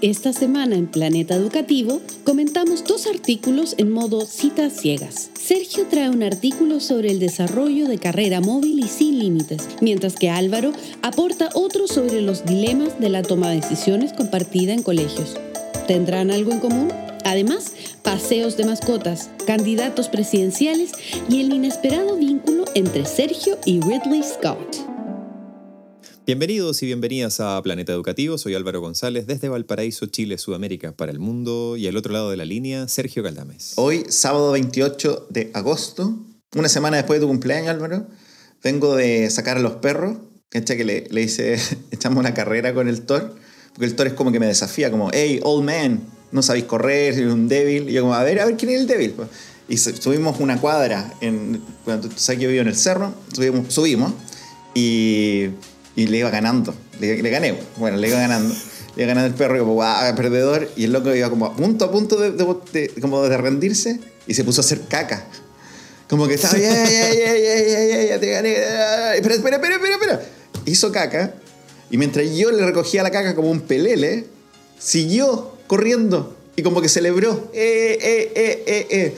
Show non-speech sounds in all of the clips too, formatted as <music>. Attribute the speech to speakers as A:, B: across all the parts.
A: Esta semana en Planeta Educativo comentamos dos artículos en modo citas ciegas. Sergio trae un artículo sobre el desarrollo de carrera móvil y sin límites, mientras que Álvaro aporta otro sobre los dilemas de la toma de decisiones compartida en colegios. ¿Tendrán algo en común? Además, paseos de mascotas, candidatos presidenciales y el inesperado vínculo entre Sergio y Ridley Scott.
B: Bienvenidos y bienvenidas a Planeta Educativo. Soy Álvaro González desde Valparaíso, Chile, Sudamérica, para el mundo. Y al otro lado de la línea, Sergio Galdames.
C: Hoy, sábado 28 de agosto, una semana después de tu cumpleaños, Álvaro, vengo de sacar a los perros. Que le, le hice, <laughs> echamos una carrera con el Thor, porque el Thor es como que me desafía, como, hey, old man, no sabéis correr, soy un débil. Y yo como, a ver, a ver quién es el débil. Y subimos una cuadra, cuando tú sabes que yo vivo en el cerro, subimos y y le iba ganando. Le, gané, bueno, le iba ganando. Le iba ganando el perro, como, guau, perdedor. Y el loco iba como a punto a punto de, como de rendirse y se puso a hacer caca. Como que estaba, ya, ya, ya, ya, ya, ya, te gané. Espera, espera, espera, espera, espera. Hizo caca. Y mientras yo le recogía la caca como un pelele, siguió corriendo. Y como que celebró. Eh, eh, eh, eh,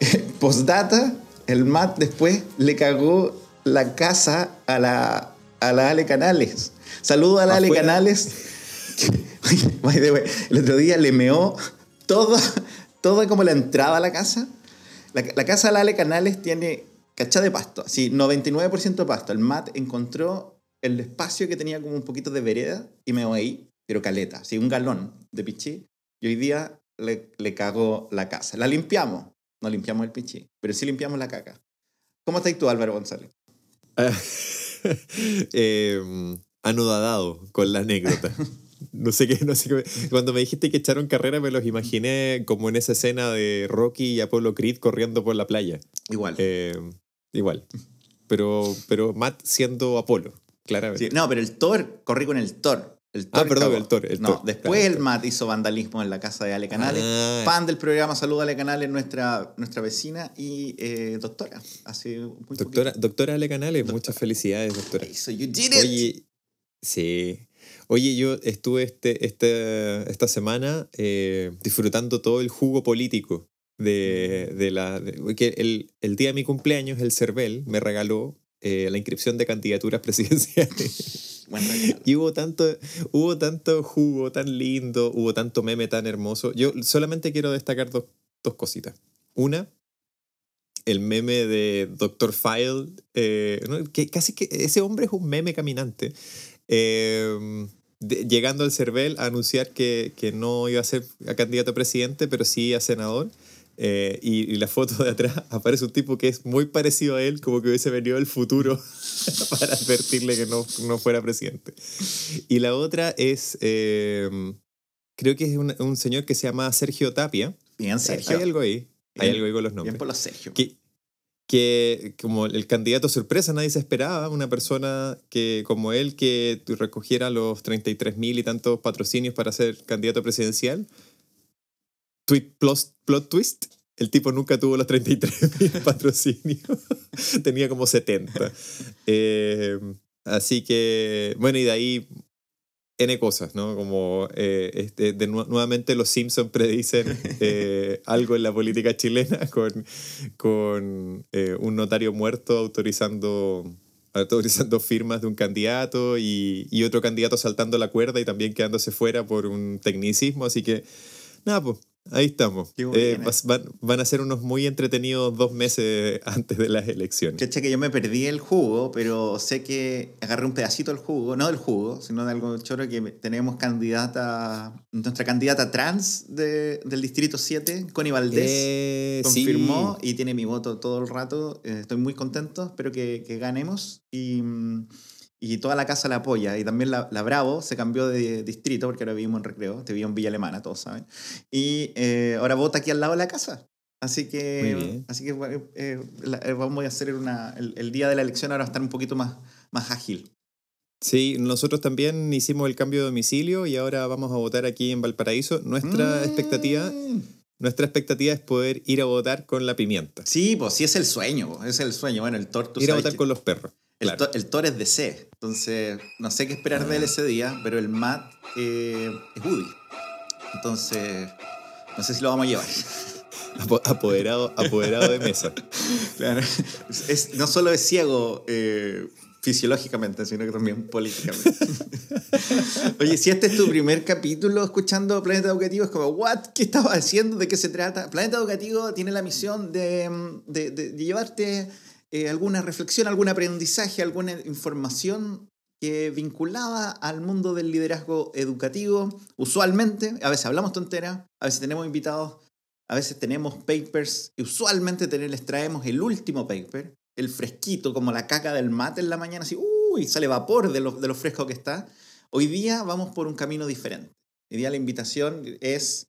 C: eh. <laughs> Postdata, el Matt después le cagó la casa a la, a la Ale Canales. Saludo a la Ale Canales. el otro día le meó toda, toda como la entrada a la casa. La, casa de la Ale Canales tiene cachá de pasto, así 99% de pasto. El Matt encontró el espacio que tenía como un poquito de vereda y me ahí, pero caleta, así un galón de pichí. Y hoy día le, le cagó la casa. La limpiamos, no limpiamos el pichí, pero sí limpiamos la caca. ¿Cómo estás tú, Álvaro González? <laughs> <laughs>
B: eh, anudadado con la anécdota. <laughs> No sé qué, no sé qué. Cuando me dijiste que echaron carrera, me los imaginé como en esa escena de Rocky y Apollo Creed corriendo por la playa.
C: Igual.
B: Eh, igual. Pero, pero Matt siendo Apolo, claramente.
C: no, pero el Thor, corrí con el Thor. El
B: ah, perdón, el Thor.
C: no, después el Matt hizo vandalismo en la casa de Ale Canales. Ah, Fan del programa, saluda a Ale Canales, nuestra, nuestra vecina y eh, doctora. Hace
B: doctora, doctora Ale Canales, muchas felicidades, doctora.
C: So you did it.
B: Oye, sí. Oye, yo estuve este, este, esta semana eh, disfrutando todo el jugo político de, de la... que el, el, día de mi cumpleaños, el CERVEL me regaló eh, la inscripción de candidaturas <laughs> presidenciales. <laughs> y hubo tanto, hubo tanto jugo tan lindo, hubo tanto meme tan hermoso. Yo solamente quiero destacar dos, dos cositas. Una, el meme de Dr. File, eh, que casi que ese hombre es un meme caminante. Eh, llegando al CERVEL a anunciar que, que, no iba a ser a candidato a presidente, pero sí a senador. Eh, y, la foto de atrás <laughs> aparece un tipo que es muy parecido a él, como que hubiese venido del futuro <laughs> para advertirle que no, no, fuera presidente. Y la otra es, eh, creo que es un, un, señor que se llama Sergio Tapia.
C: Bien, Sergio.
B: Hay algo ahí. Hay algo ahí con los nombres.
C: Bien por los Sergio.
B: Que, que como el candidato sorpresa nadie se esperaba, una persona que como él que recogiera los 33 mil y tantos patrocinios para ser candidato presidencial, tweet plot twist, el tipo nunca tuvo los 33 mil patrocinios, tenía como 70. Eh, así que, bueno, y de ahí N cosas, ¿no? Como eh, este, de, nuevamente los Simpsons predicen eh, algo en la política chilena con, con un notario muerto autorizando autorizando firmas de un candidato y, y, otro candidato saltando la cuerda y también quedándose fuera por un tecnicismo. Así que, nada, pues Ahí estamos. Eh, van, a ser unos muy entretenidos dos meses <laughs> antes de las elecciones.
C: Che, que yo me perdí el jugo, pero sé que agarré un pedacito del jugo, no del jugo, sino de algo choro que tenemos candidata, nuestra candidata trans de, del Distrito 7, Connie Valdés, eh, confirmó y tiene mi voto todo el rato. Eh, estoy muy contento, espero que, que ganemos y... Mm, y toda la casa la apoya. Y también la, la, Bravo se cambió de distrito, porque ahora vivimos en Recreo, te vivo en Villa Alemana, todos saben. Y eh, ahora vota aquí al lado de la casa. Así que, así que eh, eh, vamos a hacer una, el, día de la elección ahora va a estar un poquito más, más ágil.
B: Sí, nosotros también hicimos el cambio de domicilio y ahora vamos a votar aquí en Valparaíso. Nuestra mm. expectativa... Nuestra expectativa es poder ir a votar con la pimienta.
C: Sí, pues sí es el sueño, es el sueño. Bueno, el torto.
B: Ir a votar con los perros.
C: El, Thor es de C, entonces no sé qué esperar de él ese día, pero el Matt eh, es Woody. Entonces, no sé si lo vamos a llevar. <laughs>
B: Apoderado, apoderado de mesa. <laughs>
C: Claro. Es, no solo es ciego eh, fisiológicamente, sino que también políticamente. <laughs> Oye, si este es tu primer capítulo escuchando Planeta Educativo, es como, ¿what? ¿Qué estaba haciendo? ¿De qué se trata? Planeta Educativo tiene la misión de, de, de llevarte eh, alguna reflexión, algún aprendizaje, alguna información que vinculada al mundo del liderazgo educativo. Usualmente, a veces hablamos tontera, a veces tenemos invitados, a veces tenemos papers, y usualmente les traemos el último paper, el fresquito, como la caca del mate en la mañana, así, uy, sale vapor de lo, de lo fresco que está. Hoy día vamos por un camino diferente. Hoy día la invitación es,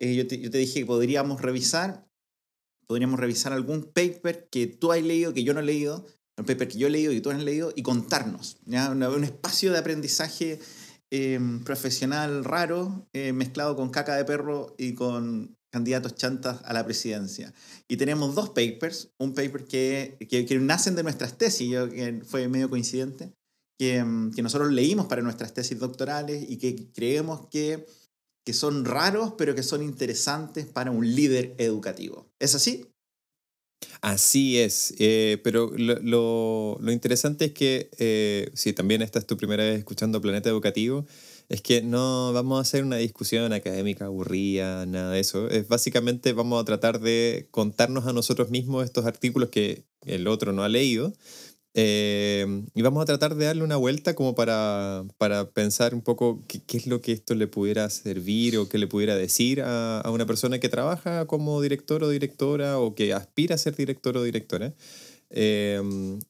C: eh, yo, yo te dije que podríamos revisar podríamos revisar algún paper que tú has leído, que yo no he leído, un paper que yo he leído y tú has leído, y contarnos. ¿ya? Un, espacio de aprendizaje em, profesional raro, eh, mezclado con caca de perro y con candidatos chantas a la presidencia. Y tenemos dos papers, un paper que, que, nacen de nuestras tesis, yo, que fue medio coincidente, que, que nosotros leímos para nuestras tesis doctorales y que creemos que que son raros, pero que son interesantes para un líder educativo. ¿Es así?
B: Así es, eh, pero lo, lo, interesante es que, eh, si también esta es tu primera vez escuchando Planeta Educativo, es que no vamos a hacer una discusión académica aburrida, nada de eso. Es básicamente vamos a tratar de contarnos a nosotros mismos estos artículos que el otro no ha leído eh, y vamos a tratar de darle una vuelta como para, para pensar un poco qué, qué, es lo que esto le pudiera servir o qué le pudiera decir a, a, una persona que trabaja como director o directora o que aspira a ser director o directora. Eh,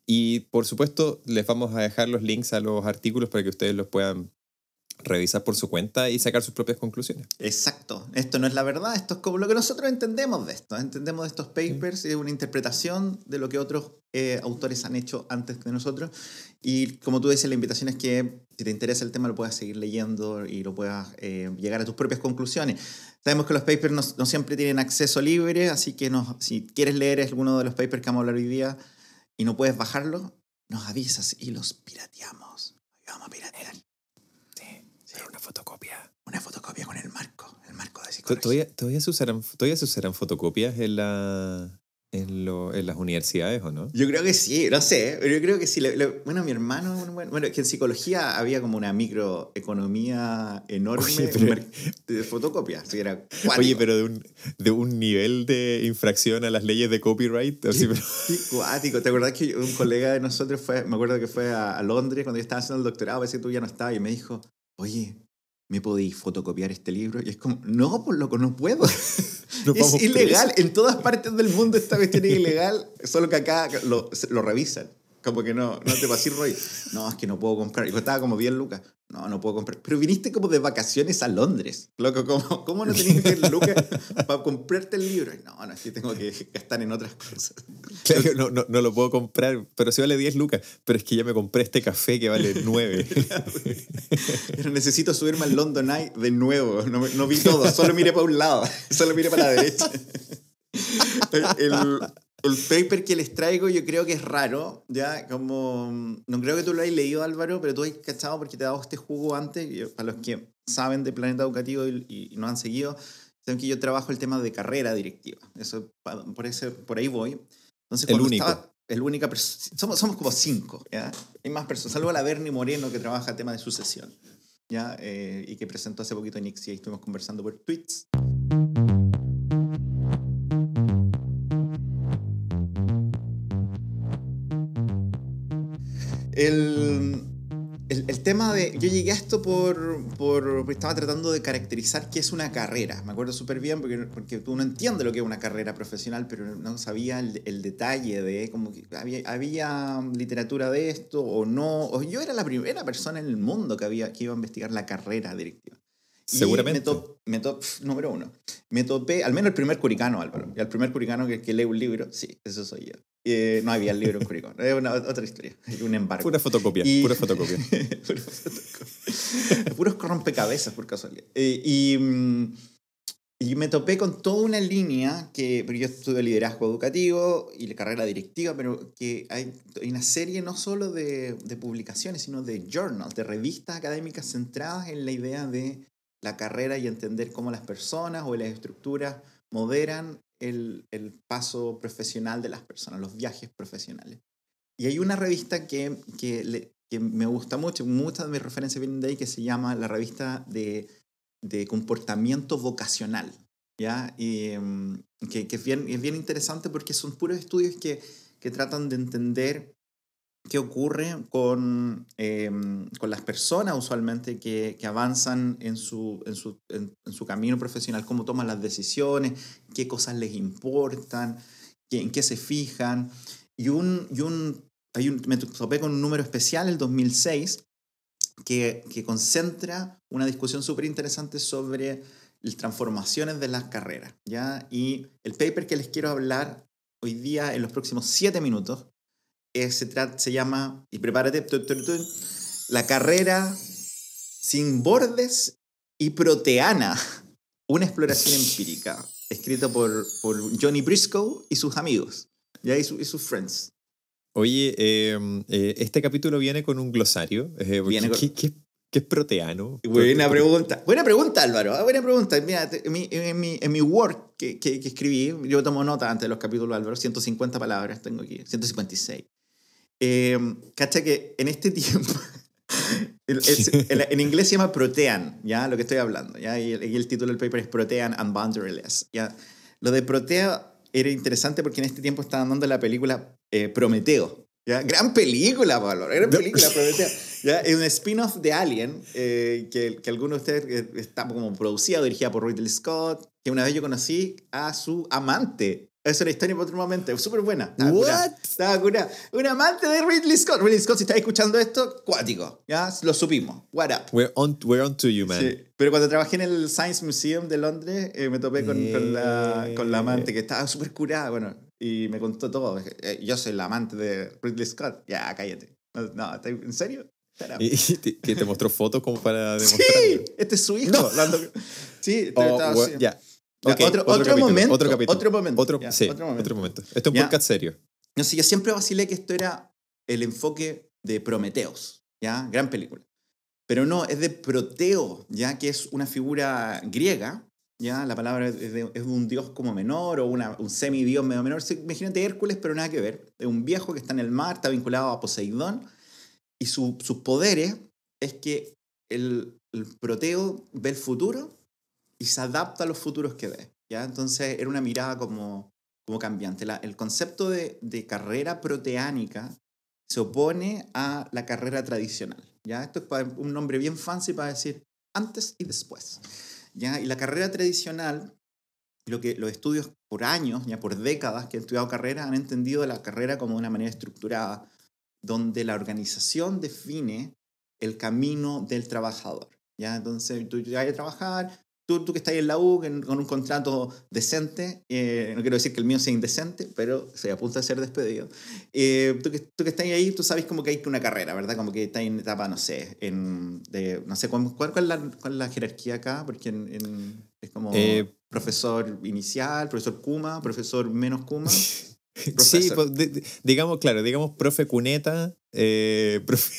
B: y por supuesto les vamos a dejar los links a los artículos para que ustedes los puedan revisar por su cuenta y sacar sus propias conclusiones.
C: Exacto. Esto no es la verdad, esto es como lo que nosotros entendemos de esto. Entendemos de estos papers, es una interpretación de lo que otros eh, autores han hecho antes de nosotros. Y como tú dices, la invitación es que si te interesa el tema lo puedas seguir leyendo y lo puedas eh, llegar a tus propias conclusiones. Sabemos que los papers no, no siempre tienen acceso libre, así que si quieres leer alguno de los papers que vamos a hablar hoy día y no puedes bajarlo, nos avisas y los pirateamos. Vamos a piratear
B: una fotocopia.
C: Una fotocopia con el marco, el marco de psicología.
B: ¿Todavía, todavía, se, usarán, ¿todavía se usarán fotocopias en, la, en, lo, en las universidades o no?
C: Yo creo que sí, no sé, pero yo creo que sí. bueno, mi hermano, bueno, que en psicología había como una microeconomía enorme de fotocopias. era
B: Oye, pero de un, de un nivel de infracción a las leyes de copyright. Así, pero...
C: cuático. ¿Te acordás que un colega de nosotros fue, me acuerdo que fue a, a Londres cuando yo estaba haciendo el doctorado, a veces tú ya no estabas, y me dijo, oye, ¿me podéis fotocopiar este libro? Y es como, no, por loco, no puedo. <laughs> es ilegal. En todas partes del mundo esta cuestión es ilegal, solo que acá lo, lo revisan. Como que no, no te pasé Roy. No, es que no puedo comprar. Y costaba como 10 lucas. No, no puedo comprar. Pero viniste como de vacaciones a Londres. Loco, ¿cómo, cómo no tenías que lucas <laughs> para comprarte el libro? No, no, es que tengo que gastar en otras cosas.
B: Claro, no, no, no, lo puedo comprar, pero sí vale 10 lucas. Pero es que ya me compré este café que vale 9. <laughs>
C: pero necesito subirme al London Eye de nuevo. No, no vi todo, solo miré para un lado. Solo miré para la derecha. <laughs> El, el paper que les traigo yo creo que es raro, ya, como, no creo que tú lo hayas leído Álvaro, pero tú has cachado porque te he dado este jugo antes, para los que saben de Planeta Educativo y, no han seguido, saben que yo trabajo el tema de carrera directiva, eso, por, ese, por ahí voy. Entonces,
B: el único.
C: Estaba, el única somos, somos como cinco, ¿ya? Hay más personas, salvo la Bernie Moreno que trabaja el tema de sucesión, ¿ya? Eh, y que presentó hace poquito en Ixia y estuvimos conversando por tweets. El, el, tema de. Yo llegué a esto por, por. Estaba tratando de caracterizar qué es una carrera. Me acuerdo súper bien porque, porque tú no entiendes lo que es una carrera profesional, pero no sabía el, el detalle de. Como que había, había, literatura de esto o no. O yo era la primera persona en el mundo que, había, que iba a investigar la carrera directiva.
B: Seguramente.
C: me topé, número uno, me topé, al menos el primer curicano, Álvaro. Y el primer curicano que, que lee un libro, sí, eso soy yo. Eh, no había el libro en curicano. Es una, otra historia. Un embargo.
B: Pura fotocopia. Y... Pura fotocopia. <laughs>
C: pura fotocopia. Puros rompecabezas, por casualidad. Eh, y, mm, y me topé con toda una línea que. Yo estudio liderazgo educativo y la carrera directiva, pero que hay, hay una serie no solo de, de publicaciones, sino de journals, de revistas académicas centradas en la idea de la carrera y entender cómo las personas o las estructuras moderan el, el paso profesional de las personas, los viajes profesionales. Y hay una revista que, que, le- que me gusta mucho, muchas de mis referencias vienen de ahí, que se llama la revista de, de comportamiento vocacional. ¿ya? Y, mm, que, que es, bien, es bien interesante porque son puros estudios que, que tratan de entender qué ocurre con, eh, con las personas usualmente que, que avanzan en su, en, su, en, en su camino profesional, cómo toman las decisiones, qué cosas les importan, qué- en qué se fijan. Y, un, y un, hay un, me topé con un número especial, el 2006, que, que concentra una discusión súper interesante sobre las transformaciones de las carreras. ¿ya? Y el paper que les quiero hablar hoy día, en los próximos siete minutos, eh, se, se llama, y prepárate, tu, tu, tu, la carrera sin bordes y proteana, <laughs> una exploración empírica, escrito por, por Johnny Briscoe y sus amigos, ¿ya? Y, su- y sus friends.
B: Oye, eh, eh, este capítulo viene con un glosario. eh,
C: Viene
B: ¿qué,
C: con-
B: qué- qué es proteano?
C: Buena pregunta. Buena pregunta, Álvaro. ah, Buena pregunta. Mira, en mi, en mi, en mi Word que, que, que escribí, yo tomo nota antes de los capítulos, Álvaro, 150 palabras tengo aquí, 156. Eh, cacha que en este tiempo, <laughs> el- en inglés se llama Protean, ¿ya? Lo que estoy hablando, ¿ya? Y el, y el título del paper es Protean and Boundaryless, ¿ya? Lo de Protea era interesante porque en este tiempo estaban dando la película eh, Prometeo, ¿ya? Gran película, Pablo, gran película <laughs> Prometeo. ¿ya? Es un spin-off de Alien eh, que, que algunos de ustedes eh, está como producida, dirigida por Ridley Scott, que una vez yo conocí a su amante. Es una historia para otro momento, es súper buena. Estaba curada,
B: What?
C: Estaba curada. Un amante de Ridley Scott. Ridley Scott, si estás escuchando esto, cuático. Ya lo supimos. What up?
B: We're on, we're on to you, man.
C: Sí, Pero cuando trabajé en el Science Museum de Londres, eh, me topé con, con la, con la amante que estaba súper curada, bueno, y me contó todo. Eh, yo soy la amante de Ridley Scott. Ya, cállate. No, no, ¿estás- ¿en serio? <laughs>
B: Y, que te mostró fotos como para
C: Sí,
B: demostrarlo.
C: este es su hijo.
B: No.
C: hablando- Sí,
B: Oh,
C: estaba
B: we-
C: así.
B: ya.
C: Ya, Otro- otro
B: capítulo,
C: momento,
B: Otro capítulo.
C: otro momento,
B: Otro,
C: ya,
B: sí,
C: otro momento.
B: otro momento. Esto es un podcast serio.
C: No sé, yo siempre vacilé que esto era el enfoque de Prometeos, ¿ya? Gran película. Pero no, es de Proteo, ¿ya? Que es una figura griega, ¿ya? La palabra es de, es de un dios como menor o una, un semidios medio menor. Imagínate Hércules, pero nada que ver. Es un viejo que está en el mar, está vinculado a Poseidón, y su- sus poderes es que el, el Proteo ve el futuro y se adapta a los futuros que ve, ¿ya? Entonces era una mirada como como cambiante. La- el concepto de, de carrera proteánica se opone a la carrera tradicional. ¿ya? Esto es un nombre bien fancy para decir antes y después. ¿ya? Y la carrera tradicional, lo que los estudios por años, ya por décadas que han estudiado carrera, han entendido la carrera como una manera estructurada, donde la organización define el camino del trabajador. ¿ya? Entonces, tú vas a trabajar, tú, tú que estás en la U en- con un contrato decente, eh, no quiero decir que el mío sea indecente, pero se apunta a ser despedido. Eh, tú, que, tú que estás ahí, tú sabes como que hay una carrera, ¿verdad? Como que estás en etapa, no sé, en, de, no sé, ¿cuál, cuál, cuál es, la, cuál es la jerarquía acá? Porque en, en- es como
B: Eh,
C: profesor inicial, profesor Kuma, profesor menos Kuma. <laughs> <laughs>
B: Sí, pues, de- de- digamos, claro, digamos profe cuneta, eh, <laughs> profe,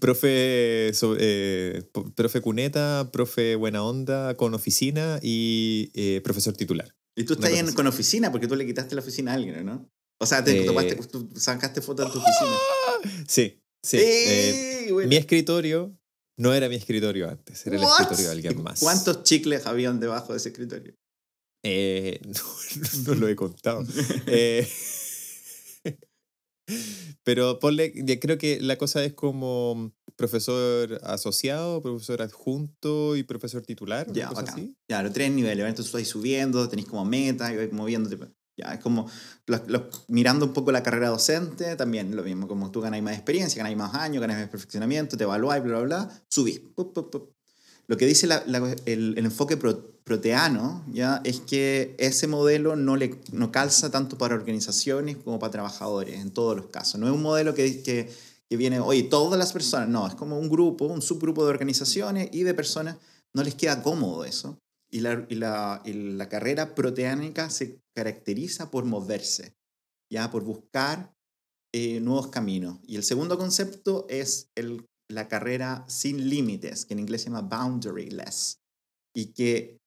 B: profe, so- eh, profe cuneta, profe buena onda con oficina y eh, profesor titular.
C: Y tú estás en, con oficina porque tú le quitaste la oficina a alguien, ¿no? O sea, te
B: Eh,
C: tomaste, tú sacaste fotos de tu oficina.
B: Sí, sí. eh,
C: ¡Eh! Bueno.
B: mi escritorio no era mi escritorio antes, era el
C: What?
B: escritorio de alguien más.
C: ¿Cuántos chicles habían debajo de ese escritorio?
B: Eh, <laughs> no, no lo he contado. <laughs> Eh, <laughs> pero ponle, ya creo que la cosa es como profesor asociado, profesor adjunto y profesor titular.
C: Ya, bacán.
B: así.
C: Ya, los tres niveles. Entonces tú vas subiendo, tenés como meta y vas moviéndote. Ya, es como los- los- mirando un poco la carrera docente, también lo mismo, como tú ganas más experiencia, ganas más años, ganas más perfeccionamiento, te evaluás, bla, bla, bla, subís. Pup, pup, pup. Lo que dice la- la- el, el enfoque pro- proteano ya es que ese modelo no, le, no calza tanto para organizaciones como para trabajadores, en todos los casos. No es un modelo que, que, que viene, oye, todas las personas, no, es como un grupo, un subgrupo de organizaciones y de personas, no les queda cómodo eso. Y la, y la, y la carrera proteánica se caracteriza por moverse, ya por buscar eh, nuevos caminos. Y el segundo concepto es el, la carrera sin límites, que en inglés se llama boundaryless. y que,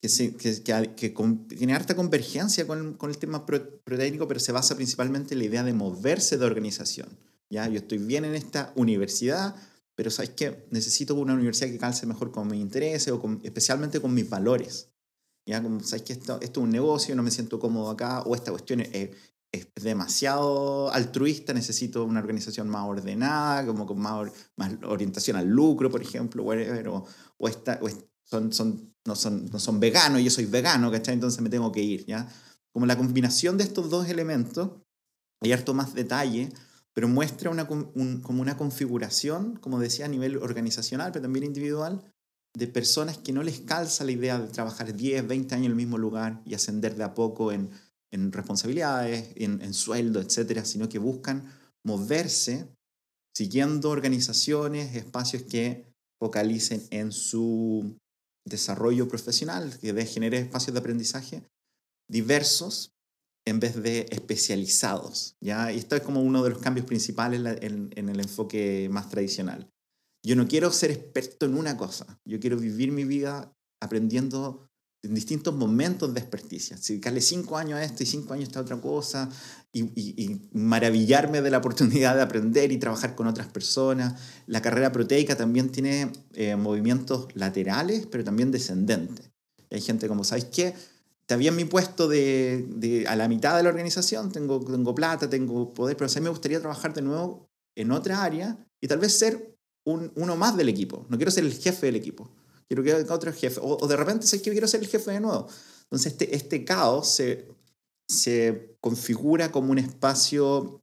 C: que, se, que, que, tiene harta convergencia con, con el tema proteínico, pero se basa principalmente en la idea de moverse de organización. ¿ya? Yo estoy bien en esta universidad, pero ¿sabes qué? Necesito una universidad que calce mejor con mis intereses o con, especialmente con mis valores. ¿ya? Como, ¿sabes que esto, esto, es un negocio, no me siento cómodo acá, o esta cuestión es, es demasiado altruista, necesito una organización más ordenada, como con más, más orientación al lucro, por ejemplo, o, o, esta, son, son, no, son, no son veganos, yo soy vegano, ¿cachai? Entonces me tengo que ir, ¿ya? Como la combinación de estos dos elementos, hay harto más detalle, pero muestra una, como una configuración, como decía, a nivel organizacional, pero también individual, de personas que no les calza la idea de trabajar 10, 20 años en el mismo lugar y ascender de a poco en en responsabilidades, en, en sueldo, etcétera, sino que buscan moverse siguiendo organizaciones, espacios que focalicen en su desarrollo profesional, que genere espacios de aprendizaje diversos en vez de especializados. ¿ya? Y esto es como uno de los cambios principales en, en el enfoque más tradicional. Yo no quiero ser experto en una cosa, yo quiero vivir mi vida aprendiendo en distintos momentos de experticia. Dedicarle cinco años a esto y cinco años a esta otra cosa, y, y, maravillarme de la <laughs> oportunidad de aprender y trabajar con otras personas. La carrera proteica también tiene eh, movimientos laterales, pero también descendentes. hay gente como, ¿sabes qué? Está bien mi puesto de, de, a la mitad de la organización, tengo, tengo plata, tengo poder, pero a mí me gustaría trabajar de nuevo en otra área y tal vez ser un, uno más del equipo. No quiero ser el jefe del equipo quiero que otro jefe, o, de repente sé que quiero ser el jefe de nuevo. Entonces este, este caos se, se configura como un espacio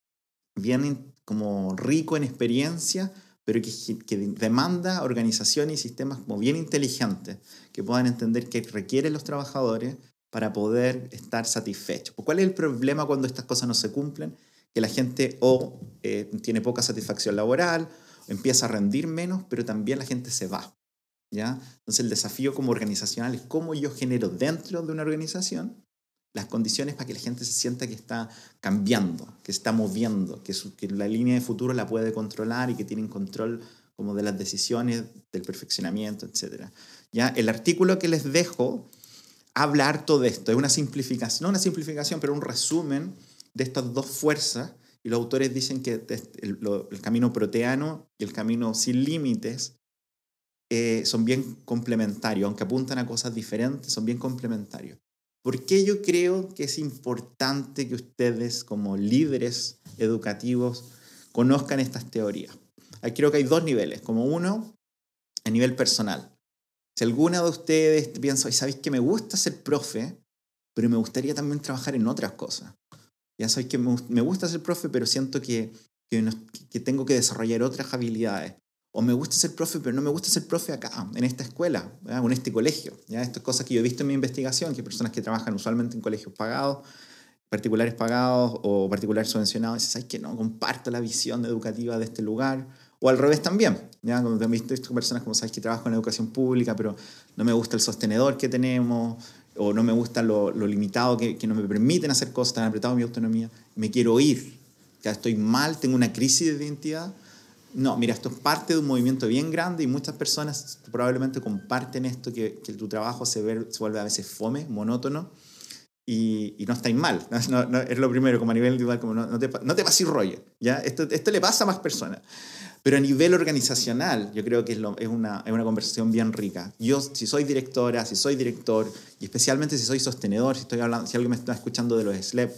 C: bien como rico en experiencia, pero que, que, demanda organización y sistemas como bien inteligentes, que puedan entender qué requieren los trabajadores para poder estar satisfechos. ¿Cuál es el problema cuando estas cosas no se cumplen? Que la gente o eh, tiene poca satisfacción laboral, empieza a rendir menos, pero también la gente se va. Entonces el desafío como organizacional es cómo yo genero dentro de una organización las condiciones para que la gente se sienta que está cambiando, que está moviendo, que, la línea de futuro la puede controlar y que tienen control como de las decisiones, del perfeccionamiento, etc. ¿Ya? El artículo que les dejo habla harto de esto, es una simplificación, no una simplificación, pero un resumen de estas dos fuerzas, y los autores dicen que el camino proteano y el camino sin límites eh, son bien complementarios, aunque apuntan a cosas diferentes, son bien complementarios. ¿Por qué yo creo que es importante que ustedes como líderes educativos conozcan estas teorías? Aquí creo que hay dos niveles, como uno a nivel personal. Si alguna de ustedes piensa, ¿sabéis que me gusta ser profe, pero me gustaría también trabajar en otras cosas? Ya sabéis que me gusta ser profe, pero siento que, que tengo que desarrollar otras habilidades o me gusta ser profe, pero no me gusta ser profe acá, en esta escuela, o en este colegio. ¿ya? Estas cosas que yo he visto en mi investigación, que personas que trabajan usualmente en colegios pagados, particulares pagados o particulares subvencionados, dicen, ¿sabes que no? Comparto la visión educativa de este lugar. O al revés también, ¿ya? Como he visto personas como sabes que trabajan en educación pública, pero no me gusta el sostenedor que tenemos, o no me gusta lo, lo limitado que, que, no me permiten hacer cosas, tan apretado mi autonomía, me quiero ir, ya estoy mal, tengo una crisis de identidad no, mira, esto es parte de un movimiento bien grande y muchas personas probablemente comparten esto, que, tu trabajo se, ve, se vuelve a veces fome, monótono, y, no estáis mal. <laughs> No, es lo primero, como a nivel individual, como no, no te, no te pases rollo. ¿ya? Esto, esto le pasa a más personas. Pero a nivel organizacional, yo creo que es, es, una, es una conversación bien rica. Yo, si soy directora, si soy director, y especialmente si soy sostenedor, si, estoy hablando, si alguien me está escuchando de los SLEP,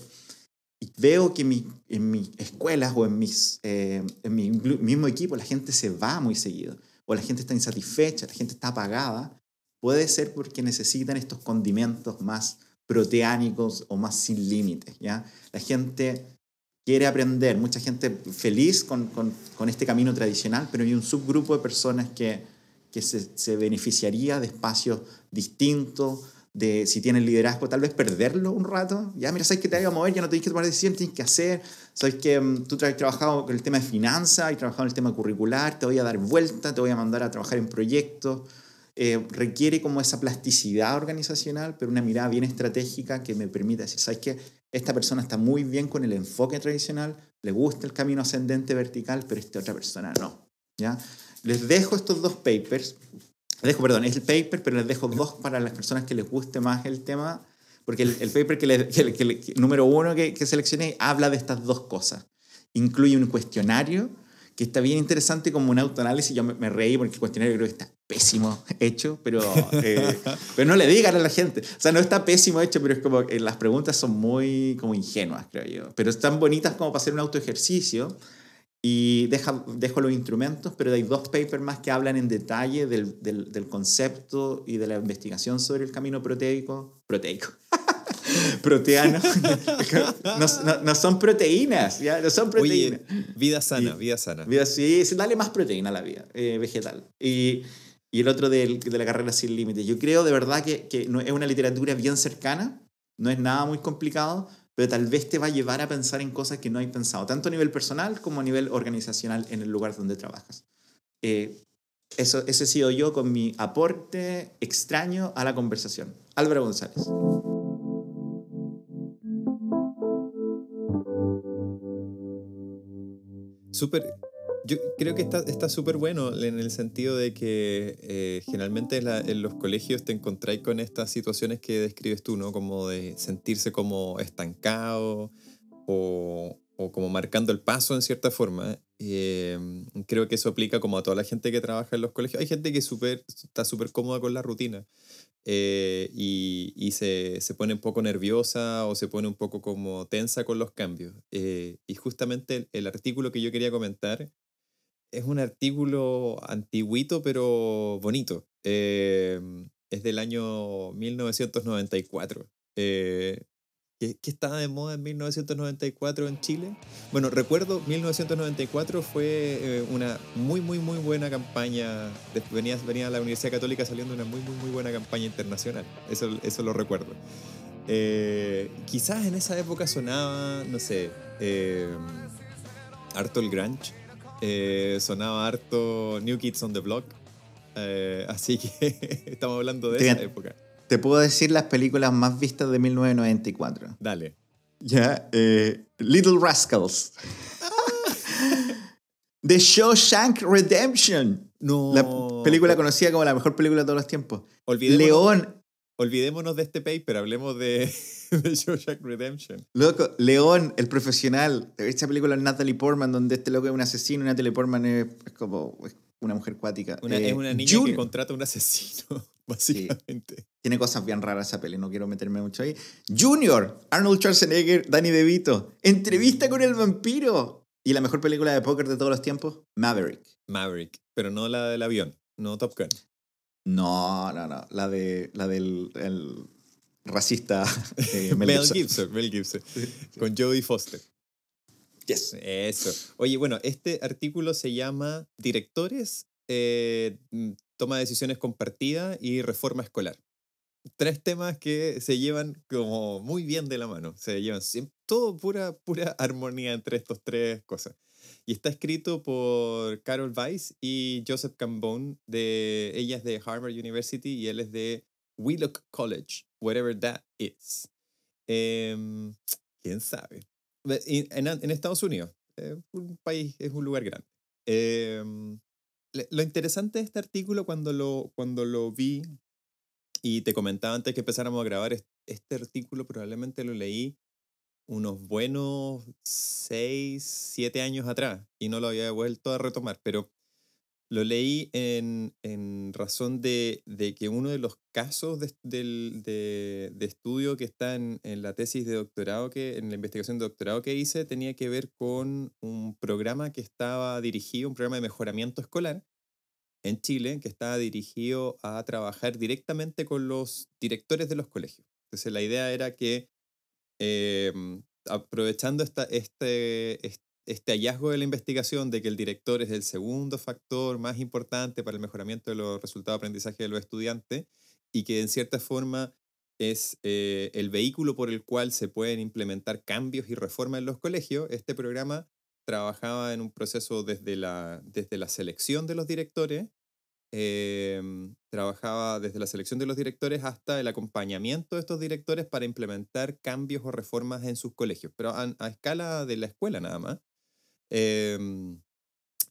C: y veo que mi, en mis escuelas o en, mis, eh, en mi mismo equipo la gente se va muy seguido, o la gente está insatisfecha, la gente está apagada, puede ser porque necesitan estos condimentos más proteánicos o más sin límites. ¿ya? La gente quiere aprender, mucha gente feliz con, con, con, este camino tradicional, pero hay un subgrupo de personas que, que se, se beneficiaría de espacios distintos, de si tienes liderazgo, tal vez perderlo un rato. Ya, mira, sabes que te vaya a mover, ya no tienes que tomar decisiones, tienes que hacer. Sabes que um, tú has trabajado con el tema de finanzas, y trabajado en el tema curricular, te voy a dar vuelta, te voy a mandar a trabajar en proyectos. Eh, requiere como esa plasticidad organizacional, pero una mirada bien estratégica que me permita decir, ¿sabes qué? Esta persona está muy bien con el enfoque tradicional, le gusta el camino ascendente vertical, pero esta otra persona no. ¿ya? Les dejo estos dos papers dejo, perdón, es el paper, pero les dejo dos para las personas que les guste más el tema, porque el, el paper que, le, que, que, que, número uno que, que seleccioné habla de estas dos cosas. Incluye un cuestionario que está bien interesante como un autoanálisis. Yo me, me, reí porque el cuestionario creo que está pésimo hecho, pero, <laughs> eh, pero no le digan a la gente. O sea, no está pésimo hecho, pero es como que las preguntas son muy como ingenuas, creo yo. Pero están bonitas como para hacer un autoejercicio. Y deja, dejo los instrumentos, pero hay dos papers más que hablan en detalle del, del, del concepto y de la investigación sobre el camino proteico. Proteico. <laughs> proteano. <laughs> No, no, no, son proteínas, ¿ya? No son proteínas.
B: Oye, vida sana, y, vida sana.
C: Vida, sí, dale más proteína a la vida eh, vegetal. Y, y, el otro del, de la carrera sin límites. Yo creo de verdad que, que no, es una literatura bien cercana, no es nada muy complicado, pero tal vez te va a llevar a pensar en cosas que no hay pensado, tanto a nivel personal como a nivel organizacional en el lugar donde trabajas. Eh, eso, ese he sido yo con mi aporte extraño a la conversación. Álvaro González.
B: Súper. Yo creo que está súper bueno en el sentido de que eh, generalmente en, la, en, los colegios te encontráis con estas situaciones que describes tú, ¿no? Como de sentirse como estancado o, o como marcando el paso en cierta forma. Eh, creo que eso aplica como a toda la gente que trabaja en los colegios. Hay gente que super, está súper cómoda con la rutina eh, y, y se, se, pone un poco nerviosa o se pone un poco como tensa con los cambios. Eh, y justamente el, el, artículo que yo quería comentar es un artículo antiguito pero bonito. Eh, es del año 1994. ¿Qué, ¿Qué, estaba de moda en 1994 en Chile? Bueno, recuerdo 1994 fue eh, una muy, muy, muy buena campaña. Venía, venía a la Universidad Católica saliendo una muy, muy, muy buena campaña internacional. Eso, eso lo recuerdo. Eh, quizás en esa época sonaba, no sé, eh, harto el grunge, eh, sonaba harto New Kids on the Block. Eh, así que <laughs> estamos hablando de esa época.
C: Te puedo decir las películas más vistas de 1994.
B: Dale.
C: Ya, eh, Little Rascals. <laughs> The Shawshank Redemption.
B: No.
C: La película conocida como la mejor película de todos los tiempos. León.
B: Olvidémonos de este paper, hablemos de, <laughs> de Shawshank Redemption.
C: Loco, León, el profesional. Esta película es Natalie Portman, donde este loco es un asesino y Natalie Portman es, es como es una mujer cuática.
B: Una, eh, es una niña que contrata a un asesino, <laughs> básicamente.
C: Sí. Tiene cosas bien raras esa peli, no quiero meterme mucho ahí. Junior, Arnold Schwarzenegger, Danny DeVito. Entrevista con el vampiro. ¿Y la mejor película de póker de todos los tiempos? Maverick.
B: Maverick, pero no la del avión, no Top Gun.
C: No, no, no. La, de, la del el racista <laughs>
B: eh, Mel, Mel, Gibson. Gibson. Mel Gibson. Con Jodie Foster.
C: Yes.
B: Eso. Oye, bueno, este artículo se llama Directores, eh, toma de decisiones compartida y reforma escolar. Tres temas que se llevan como muy bien de la mano. Se llevan todo pura, pura armonía entre estas tres cosas. Y está escrito por Carol Weiss y Joseph Cambone. De, ella es de Harvard University y él es de Wheelock College, whatever that is. Eh, ¿Quién sabe? En, en, Estados Unidos, eh, un país, es un lugar grande. Eh, lo interesante de este artículo cuando lo, cuando lo vi y te comentaba antes que empezáramos a grabar, este artículo probablemente lo leí unos buenos 6, 7 años atrás y no lo había vuelto a retomar, pero lo leí en, en razón de, de, que uno de los casos de, de, de estudio que está en, en, la tesis de doctorado, que, en la investigación de doctorado que hice, tenía que ver con un programa que estaba dirigido, un programa de mejoramiento escolar en Chile, que estaba dirigido a trabajar directamente con los directores de los colegios. Entonces la idea era que eh, aprovechando esta, este, este este hallazgo de la investigación de que el director es el segundo factor más importante para el mejoramiento de los resultados de aprendizaje de los estudiantes y que en cierta forma es eh, el vehículo por el cual se pueden implementar cambios y reformas en los colegios, este programa trabajaba en un proceso desde la, desde la selección de los directores, eh, trabajaba desde la selección de los directores hasta el acompañamiento de estos directores para implementar cambios o reformas en sus colegios, pero a, escala de la escuela nada más. Eh,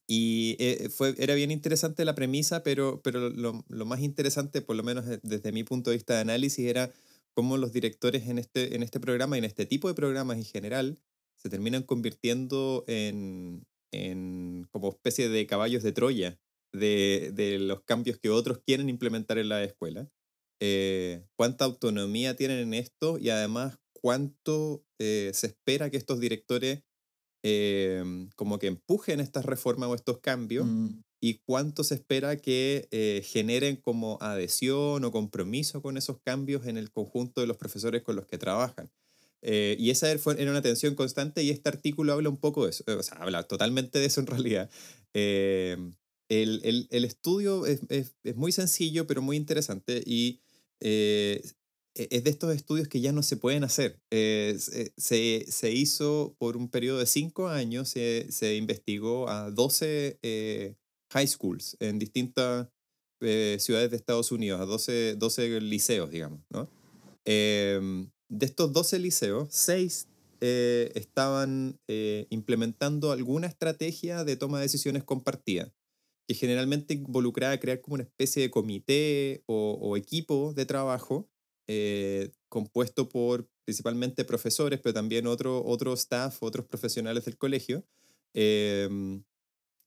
B: y eh, fue, era bien interesante la premisa, pero, pero lo, lo, más interesante, por lo menos desde mi punto de vista de análisis, era cómo los directores en este, en este programa y en este tipo de programas en general se terminan convirtiendo en, en como especie de caballos de Troya de, de, los cambios que otros quieren implementar en la escuela. Eh, cuánta autonomía tienen en esto y además cuánto eh, se espera que estos directores Em, como que empujen estas reformas o estos cambios mm. y cuánto se espera que eh, generen como adhesión o compromiso con esos cambios en el conjunto de los profesores con los que trabajan. Eh, y esa era una tensión constante y este artículo habla un poco de eso, o sea, habla totalmente de eso en realidad. El, el, el, estudio es, es, es, muy sencillo, pero muy interesante y eh, e, es de estos estudios que ya no se pueden hacer. Eh, se, se, hizo por un periodo de cinco años, se, se investigó a 12 eh, high schools en distintas eh, ciudades de Estados Unidos, a 12, 12 liceos, digamos. ¿no? Em, de estos 12 liceos, 6 estaban implementando alguna estrategia de toma de decisiones compartida que generalmente involucraba crear como una especie de comité o, o equipo de trabajo eh, compuesto por principalmente profesores, pero también otro, otro staff, otros profesionales del colegio, em,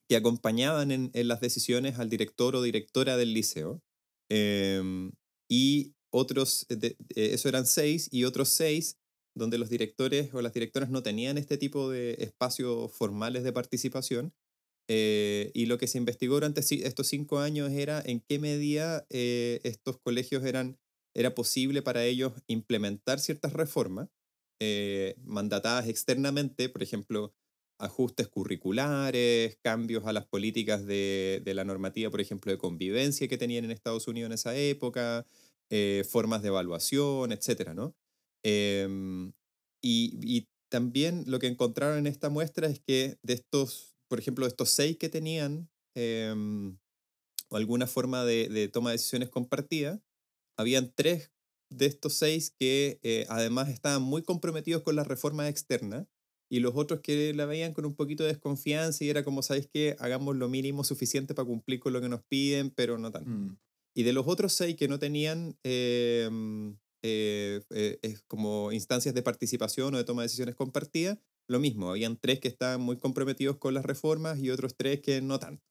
B: que acompañaban en, en, las decisiones al director o directora del liceo. Em, y otros, de, eso eran seis, y otros seis donde los directores o las directoras no tenían este tipo de espacios formales de participación. Eh, y lo que se investigó durante estos cinco años era en qué medida eh, estos colegios eran era posible para ellos implementar ciertas reformas eh, mandatadas externamente, por ejemplo, ajustes curriculares, cambios a las políticas de, de, la normativa, por ejemplo, de convivencia que tenían en Estados Unidos en esa época, eh, formas de evaluación, etc. ¿no? Eh, y, y, también lo que encontraron en esta muestra es que de estos, por ejemplo, estos seis que tenían em, alguna forma de, de, toma de decisiones compartida, habían tres de estos seis que eh, además estaban muy comprometidos con la reforma externa y los otros que la veían con un poquito de desconfianza y era como, ¿sabéis qué? Hagamos lo mínimo suficiente para cumplir con lo que nos piden, pero no tanto. Mm. Y de los otros seis que no tenían em, eh, eh, como instancias de participación o de toma de decisiones compartidas, lo mismo, habían tres que estaban muy comprometidos con las reformas y otros tres que no tanto.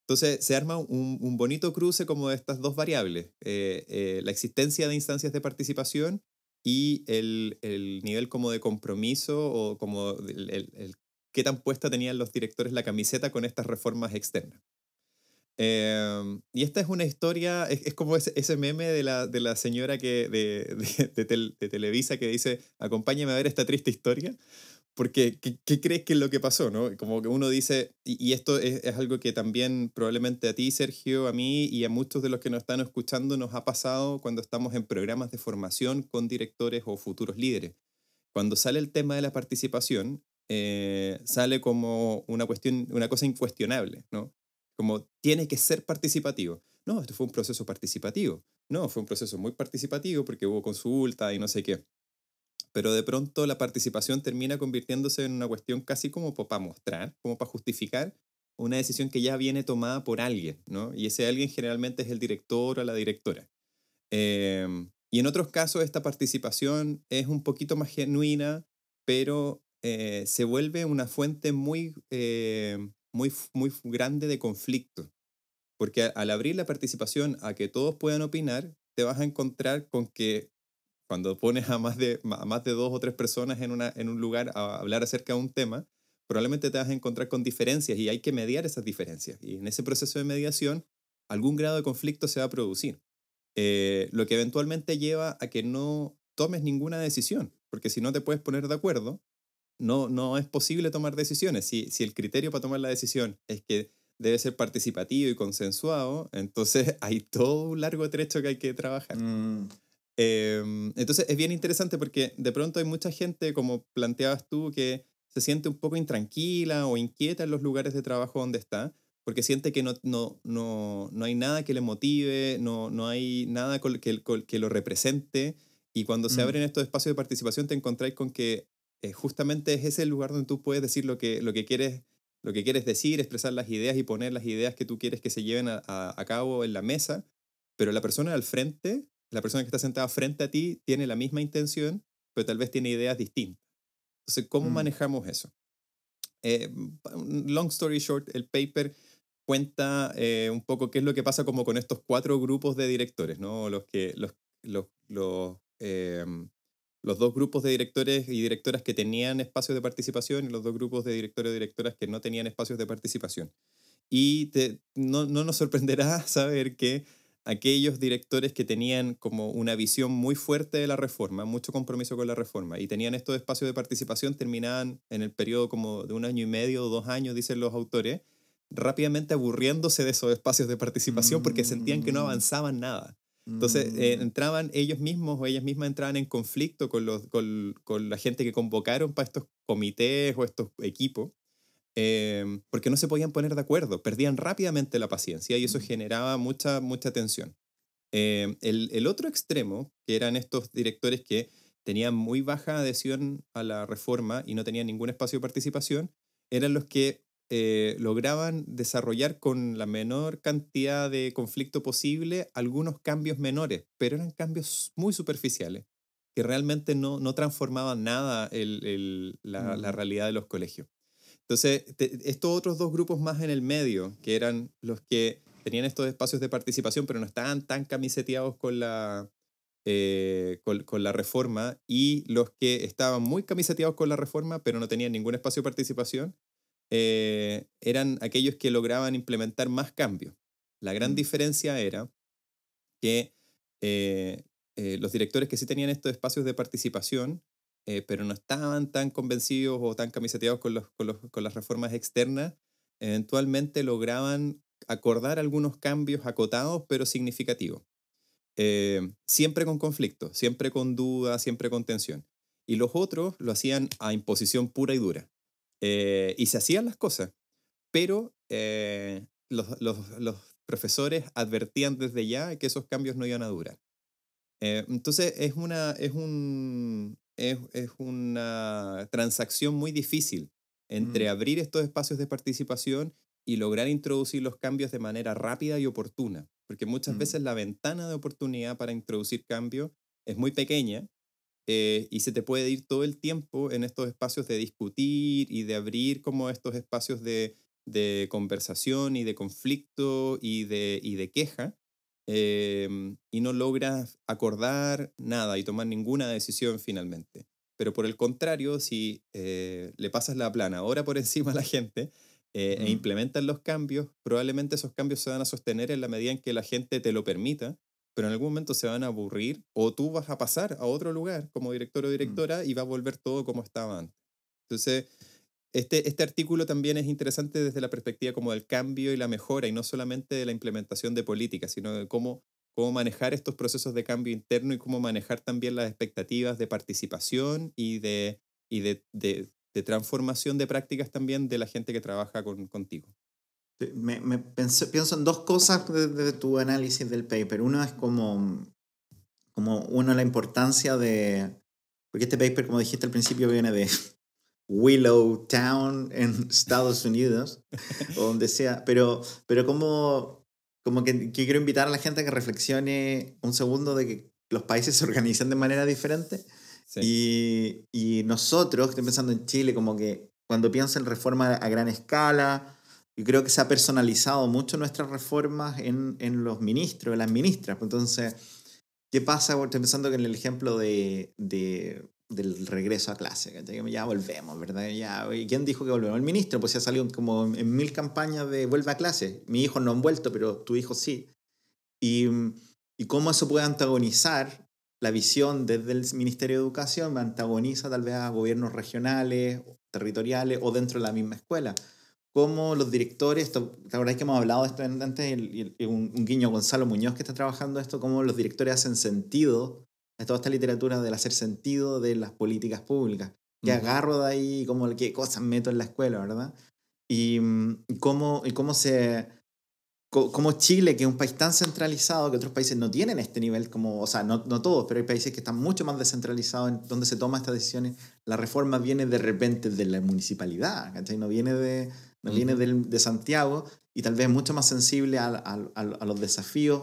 B: Entonces se arma un, un bonito cruce como de estas dos variables, eh, eh, la existencia de instancias de participación y el, el, nivel como de compromiso o como el, el, qué tan puesta tenían los directores la camiseta con estas reformas externas. Eh, y esta es una historia, es, es como ese, ese, meme de la, de la señora que, de, <laughs> de, de, de Televisa que dice, acompáñame a ver esta triste historia. Porque, ¿qué, ¿qué, crees que es lo que pasó? ¿no? Como que uno dice, y, esto es, es, algo que también probablemente a ti, Sergio, a mí y a muchos de los que nos están escuchando nos ha pasado cuando estamos en programas de formación con directores o futuros líderes. Cuando sale el tema de la participación, eh, sale como una cuestión, una cosa incuestionable, ¿no? Como tiene que ser participativo. No, esto fue un proceso participativo. No, fue un proceso muy participativo porque hubo consulta y no sé qué pero de pronto la participación termina convirtiéndose en una cuestión casi como para mostrar, como para justificar una decisión que ya viene tomada por alguien, ¿no? Y ese alguien generalmente es el director o la directora. Eh, y en otros casos esta participación es un poquito más genuina, pero eh, se vuelve una fuente muy, eh, muy, muy grande de conflicto. Porque al abrir la participación a que todos puedan opinar, te vas a encontrar con que cuando pones a más de, a más de dos o tres personas en, una, en un lugar a hablar acerca de un tema, probablemente te vas a encontrar con diferencias y hay que mediar esas diferencias. Y en ese proceso de mediación, algún grado de conflicto se va a producir. Eh, lo que eventualmente lleva a que no tomes ninguna decisión, porque si no te puedes poner de acuerdo, no, no es posible tomar decisiones. Si, si el criterio para tomar la decisión es que debe ser participativo y consensuado, entonces <laughs> hay todo un largo trecho que hay que trabajar. Mm. Eh, entonces es bien interesante porque de pronto hay mucha gente, como planteabas tú, que se siente un poco intranquila o inquieta en los lugares de trabajo donde está, porque siente que no, no, no, no hay nada que le motive, no, no hay nada que, que lo represente. Y cuando se mm. abren estos espacios de participación te encontráis con que eh, justamente es ese lugar donde tú puedes decir lo que, lo que quieres lo que quieres decir, expresar las ideas y poner las ideas que tú quieres que se lleven a, a cabo en la mesa, pero la persona al frente, la persona que está sentada frente a ti, tiene la misma intención, pero tal vez tiene ideas distintas. Entonces, ¿cómo
C: Mm.
B: manejamos eso? Eh, long story short, el paper cuenta eh, un poco qué es lo que pasa como con estos cuatro grupos de directores, ¿no? Los, que, los, los, los, eh, los dos grupos de directores y directoras que tenían espacios de participación y los dos grupos de directores y directoras que no tenían espacios de participación. Y te, no, no nos sorprenderá <laughs> saber que aquellos directores que tenían como una visión muy fuerte de la reforma, mucho compromiso con la reforma, y tenían estos espacios de participación, terminaban en el periodo como de un año y medio o dos años, dicen los autores, rápidamente aburriéndose de esos espacios de participación porque sentían que no
C: Mm.
B: avanzaban nada. Entonces eh,
C: Mm.
B: entraban ellos mismos o ellas mismas entraban en conflicto con, los, con, con la gente que convocaron para estos comités o estos equipos, eh, porque no se podían poner de acuerdo, perdían rápidamente la paciencia y eso generaba mucha, mucha tensión. Eh, el, el otro extremo, que eran estos directores que tenían muy baja adhesión a la reforma y no tenían ningún espacio de participación, eran los que eh, lograban desarrollar con la menor cantidad de conflicto posible algunos cambios menores, pero eran cambios muy superficiales, que realmente no, no transformaban nada el, el, la, la realidad de los colegios. Entonces, te- estos otros dos grupos más en el medio, que eran los que tenían estos espacios de participación, pero no estaban tan camiseteados con la, eh, con, con la reforma, y los que estaban muy camiseteados con la reforma, pero no tenían ningún espacio de participación, eh, eran aquellos que lograban implementar más cambios. La gran
C: Mm.
B: diferencia era que eh, eh, los directores que sí tenían estos espacios de participación, eh, pero no estaban tan convencidos o tan camiseteados con, los, con, los- con las reformas externas, eventualmente lograban acordar algunos cambios acotados, pero significativos. Eh, siempre con conflicto, siempre con duda, siempre con tensión. Y los otros lo hacían a imposición pura y dura. Eh, y se hacían las cosas, pero los, los, los profesores advertían desde ya que esos cambios no iban a durar. Entonces es una, es, un, es, es una transacción muy difícil entre
C: Mm.
B: abrir estos espacios de participación y lograr introducir los cambios de manera rápida y oportuna, porque muchas
C: Mm.
B: veces la ventana de oportunidad para introducir cambios es muy pequeña eh, y se te puede ir todo el tiempo en estos espacios de discutir y de abrir como estos espacios de, de conversación y de conflicto y de, y de queja em, y no logras acordar nada y tomar ninguna decisión finalmente. Pero por el contrario, si eh, le pasas la plana ahora por <laughs> encima a la gente eh, e
C: Mm.
B: implementas los cambios, probablemente esos cambios se van a sostener en la medida en que la gente te lo permita, pero en algún momento se van a aburrir o tú vas a pasar a otro lugar como director o directora y va a volver todo como estaba antes. Entonces, este, este artículo también es interesante desde la perspectiva como del cambio y la mejora y no solamente de la implementación de políticas, sino de cómo, cómo manejar estos procesos de cambio interno y cómo manejar también las expectativas de participación y de, y de, de, de transformación de prácticas también de la gente que trabaja con, contigo.
C: Me, me pensé- pienso en dos cosas de, de tu análisis del paper. Uno es como, como uno, la importancia de... Porque este paper, como dijiste al principio, viene de Willow Town en Estados Unidos, o donde sea. Pero, pero como, como que, que quiero invitar a la gente a que reflexione un segundo de que los países <laughs> se organizan de manera diferente.
B: Sí.
C: Y, y nosotros, estoy pensando en Chile, como que cuando pienso en reforma a gran escala, yo creo que se ha personalizado mucho nuestras reformas en, en los ministros, en las ministras. Entonces, ¿qué pasa? Estoy pensando que en el ejemplo de, de- del regreso a clase, ¿cachai? ya volvemos, ¿verdad? Ya, ¿y ¿Quién dijo que volvemos? El ministro, pues ya salió como en mil campañas de vuelve a clase. Mi hijo no han vuelto, pero tu hijo sí. Y, y cómo eso puede antagonizar la visión desde el Ministerio de Educación, antagoniza tal vez a gobiernos regionales, territoriales o dentro de la misma escuela. Cómo los directores, esto, la verdad es que hemos hablado de esto antes, un, un guiño Gonzalo Muñoz que está trabajando esto, cómo los directores hacen sentido a toda esta literatura del hacer sentido de las políticas públicas. Que
B: Ujú.
C: agarro de ahí, como qué cosas meto en la escuela, ¿verdad? Y, mm, y cómo, y cómo se, como Chile, que es un país tan centralizado que otros países no tienen este nivel, como, o sea, no, no todos, pero hay países que están mucho más descentralizados en donde se toman estas decisiones, la reforma viene de repente de la municipalidad, ¿cachai? No viene de, no viene del, de Santiago y tal vez mucho más sensible a, a, a los desafíos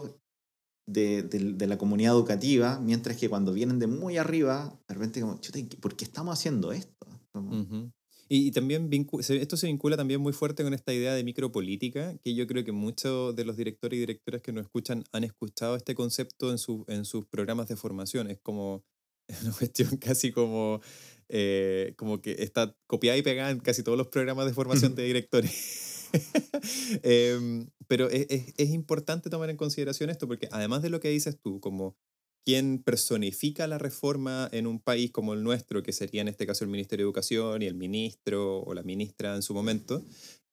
C: de, de, de, la comunidad educativa, mientras que cuando vienen de muy arriba, de repente como, ¿por qué estamos haciendo esto? Como,
B: y, también esto se vincula también muy fuerte con esta idea de micropolítica, que yo creo que muchos de los directores y directoras que nos escuchan han escuchado este concepto en, su, en sus programas de formación. Es como <laughs> una cuestión casi como, eh, como que está copiada y pegada en casi todos los programas de formación <laughs> de directores. <laughs> eh, pero es, es, es, importante tomar en consideración esto porque además de lo que dices tú, como quien personifica la reforma en un país como el nuestro, que sería en este caso el Ministerio de Educación y el ministro o la ministra en su momento,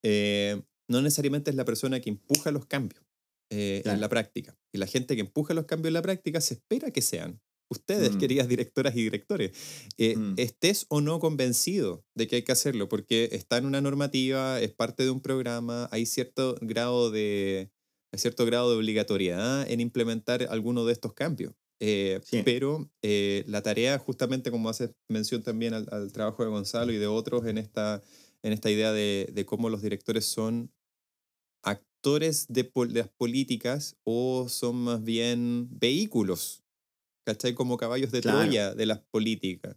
B: eh, no necesariamente es la persona que empuja los cambios eh, en la práctica. Y la gente que empuja los cambios en la práctica se espera que sean ustedes, mm. queridas directoras y directores, eh, mm. estés o no convencido de que hay que hacerlo, porque está en una normativa, es parte de un programa, hay cierto grado de, hay cierto grado de obligatoriedad en implementar alguno de estos cambios. Eh, pero eh, la tarea, justamente como hace mención también al, trabajo de Gonzalo y de otros en esta, en esta idea de, de cómo los directores son actores de, las políticas o son más bien vehículos, ¿cachai? Como caballos de Troya de las políticas.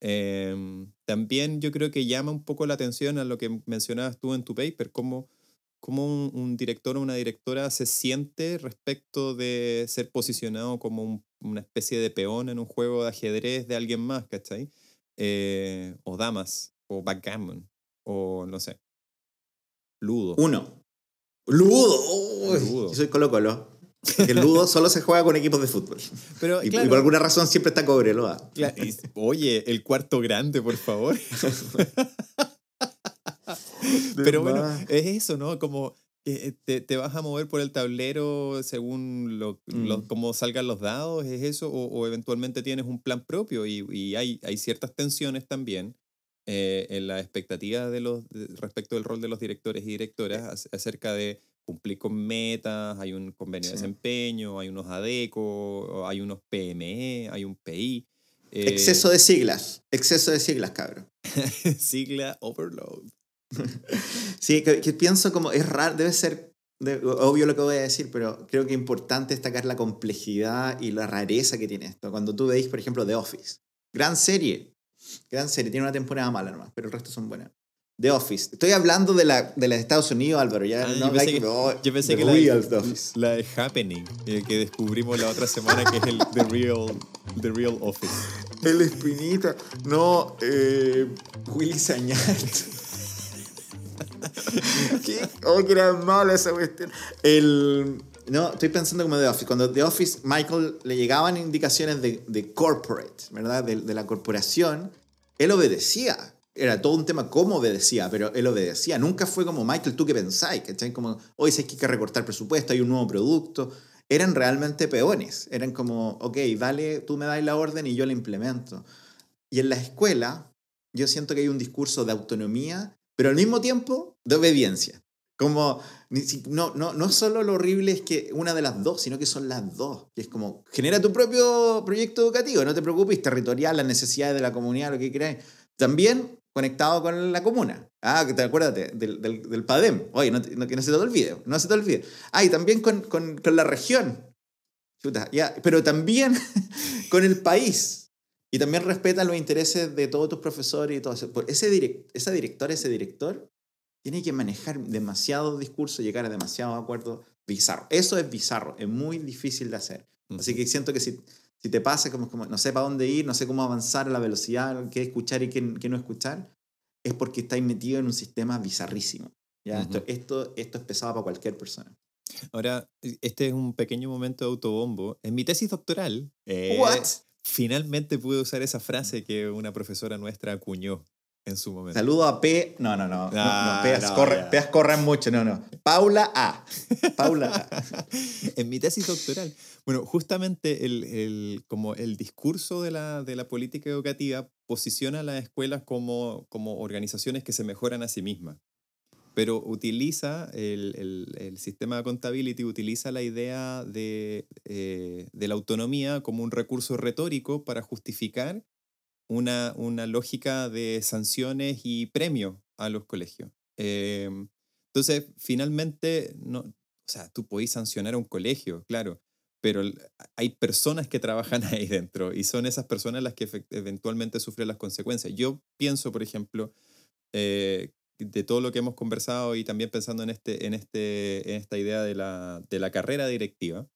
B: Em, también yo creo que llama un poco la atención a lo que mencionabas tú en tu paper, cómo cómo un, director o una directora se siente respecto de ser posicionado como una especie de peón en un juego de ajedrez de alguien más, ¿cachai? Eh, o damas, o backgammon, o no sé. Ludo.
C: Uno. Ludo. Ludo. Yo soy Colo Colo. Porque el ludo solo se juega con equipos de fútbol. Pero, y, por alguna razón siempre está Cobreloa.
B: oye, el cuarto grande, por favor. <laughs> Pero bueno, es eso, ¿no? Como te, te, vas a mover por el tablero según lo, mm. cómo salgan los dados, ¿es eso? O, eventualmente tienes un plan propio y, y hay, hay ciertas tensiones también eh, en la expectativa de los, respecto del rol de los directores y directoras acerca de cumplir con metas, hay un convenio de desempeño, hay unos ADECO, hay unos PME, hay un PI.
C: exceso de siglas, exceso de siglas, cabrón. <laughs>
B: Sigla overload. <laughs>
C: sí, que, pienso como, es raro, debe ser obvio lo que voy a decir, pero creo que es importante destacar la complejidad y la rareza que tiene esto. Cuando tú veis, por ejemplo, The Office, gran serie, gran serie, tiene una temporada mala nomás, pero el resto son buenas. The Office. Estoy hablando de la de, Estados Unidos, Álvaro. Ya,
B: ah,
C: no
B: yo, pensé que, oh, yo pensé que, la, de, la de Happening, eh, que descubrimos la otra semana, que es el The Real, the real Office.
C: El Espinita. No, eh, Willy Sañat. <laughs> ¿Qué? Oh, que era mala esa cuestión. El, no, estoy pensando como The Office. Cuando The Office, Michael le llegaban indicaciones de, de corporate, ¿verdad? De, de, la corporación, él obedecía. Era todo un tema cómo obedecía, pero él obedecía. Nunca fue como, Michael, ¿tú qué pensáis? ¿Cachai? Como, hoy sé que hay que recortar presupuesto, hay un nuevo producto. Eran realmente peones. Eran como, ok, dale, tú me das la orden y yo la implemento. Y en la escuela, yo siento que hay un discurso de autonomía pero al mismo tiempo de obediencia. Como, no, no, no solo lo horrible es que una de las dos, sino que son las dos. Que es como, genera tu propio proyecto educativo, no te preocupes, territorial, las necesidades de la comunidad, lo que quieras. También conectado con la comuna. Ah, que te acuérdate del, del, del PADEM. Oye, no, no, que no se te olvide, no se te olvide. Ah, y también con, con, con la región. Chuta, ya, pero también <laughs> con el país. Y también respeta los intereses de todos tus profesores y todo eso. Ese direct, esa directora, ese director, tiene que manejar demasiado discurso, llegar a demasiados acuerdos bizarro. Eso es bizarro, es muy difícil de hacer. Así que siento que si, si te pasa como, como no sé para dónde ir, no sé cómo avanzar a la velocidad, qué escuchar y qué, qué no escuchar, es porque estáis metido en un sistema bizarrísimo. ¿ya? esto, esto, esto es pesado para cualquier persona.
B: Ahora, este es un pequeño momento de autobombo. En mi tesis doctoral, eh, finalmente pude usar esa frase que una profesora nuestra acuñó en su momento.
C: Saludo a P. No, no, no. no, ah, Peas, corren mucho. No, no. Paula A. Paula A. <laughs>
B: en mi tesis doctoral. Bueno, justamente el, el, como el discurso de la, de la política educativa posiciona a las escuelas como, como organizaciones que se mejoran a sí mismas. pero utiliza el, el, el sistema de accountability, utiliza la idea de, eh, de, la autonomía como un recurso retórico para justificar una, una lógica de sanciones y premios a los colegios. Eh, entonces, finalmente, no, o sea, tú podés sancionar a un colegio, claro, pero hay personas que trabajan <laughs> ahí dentro y son esas personas las que eventualmente sufren las consecuencias. Yo pienso, por ejemplo, eh, de todo lo que hemos conversado y también pensando en, este, en, este, en esta idea de la, de la carrera directiva,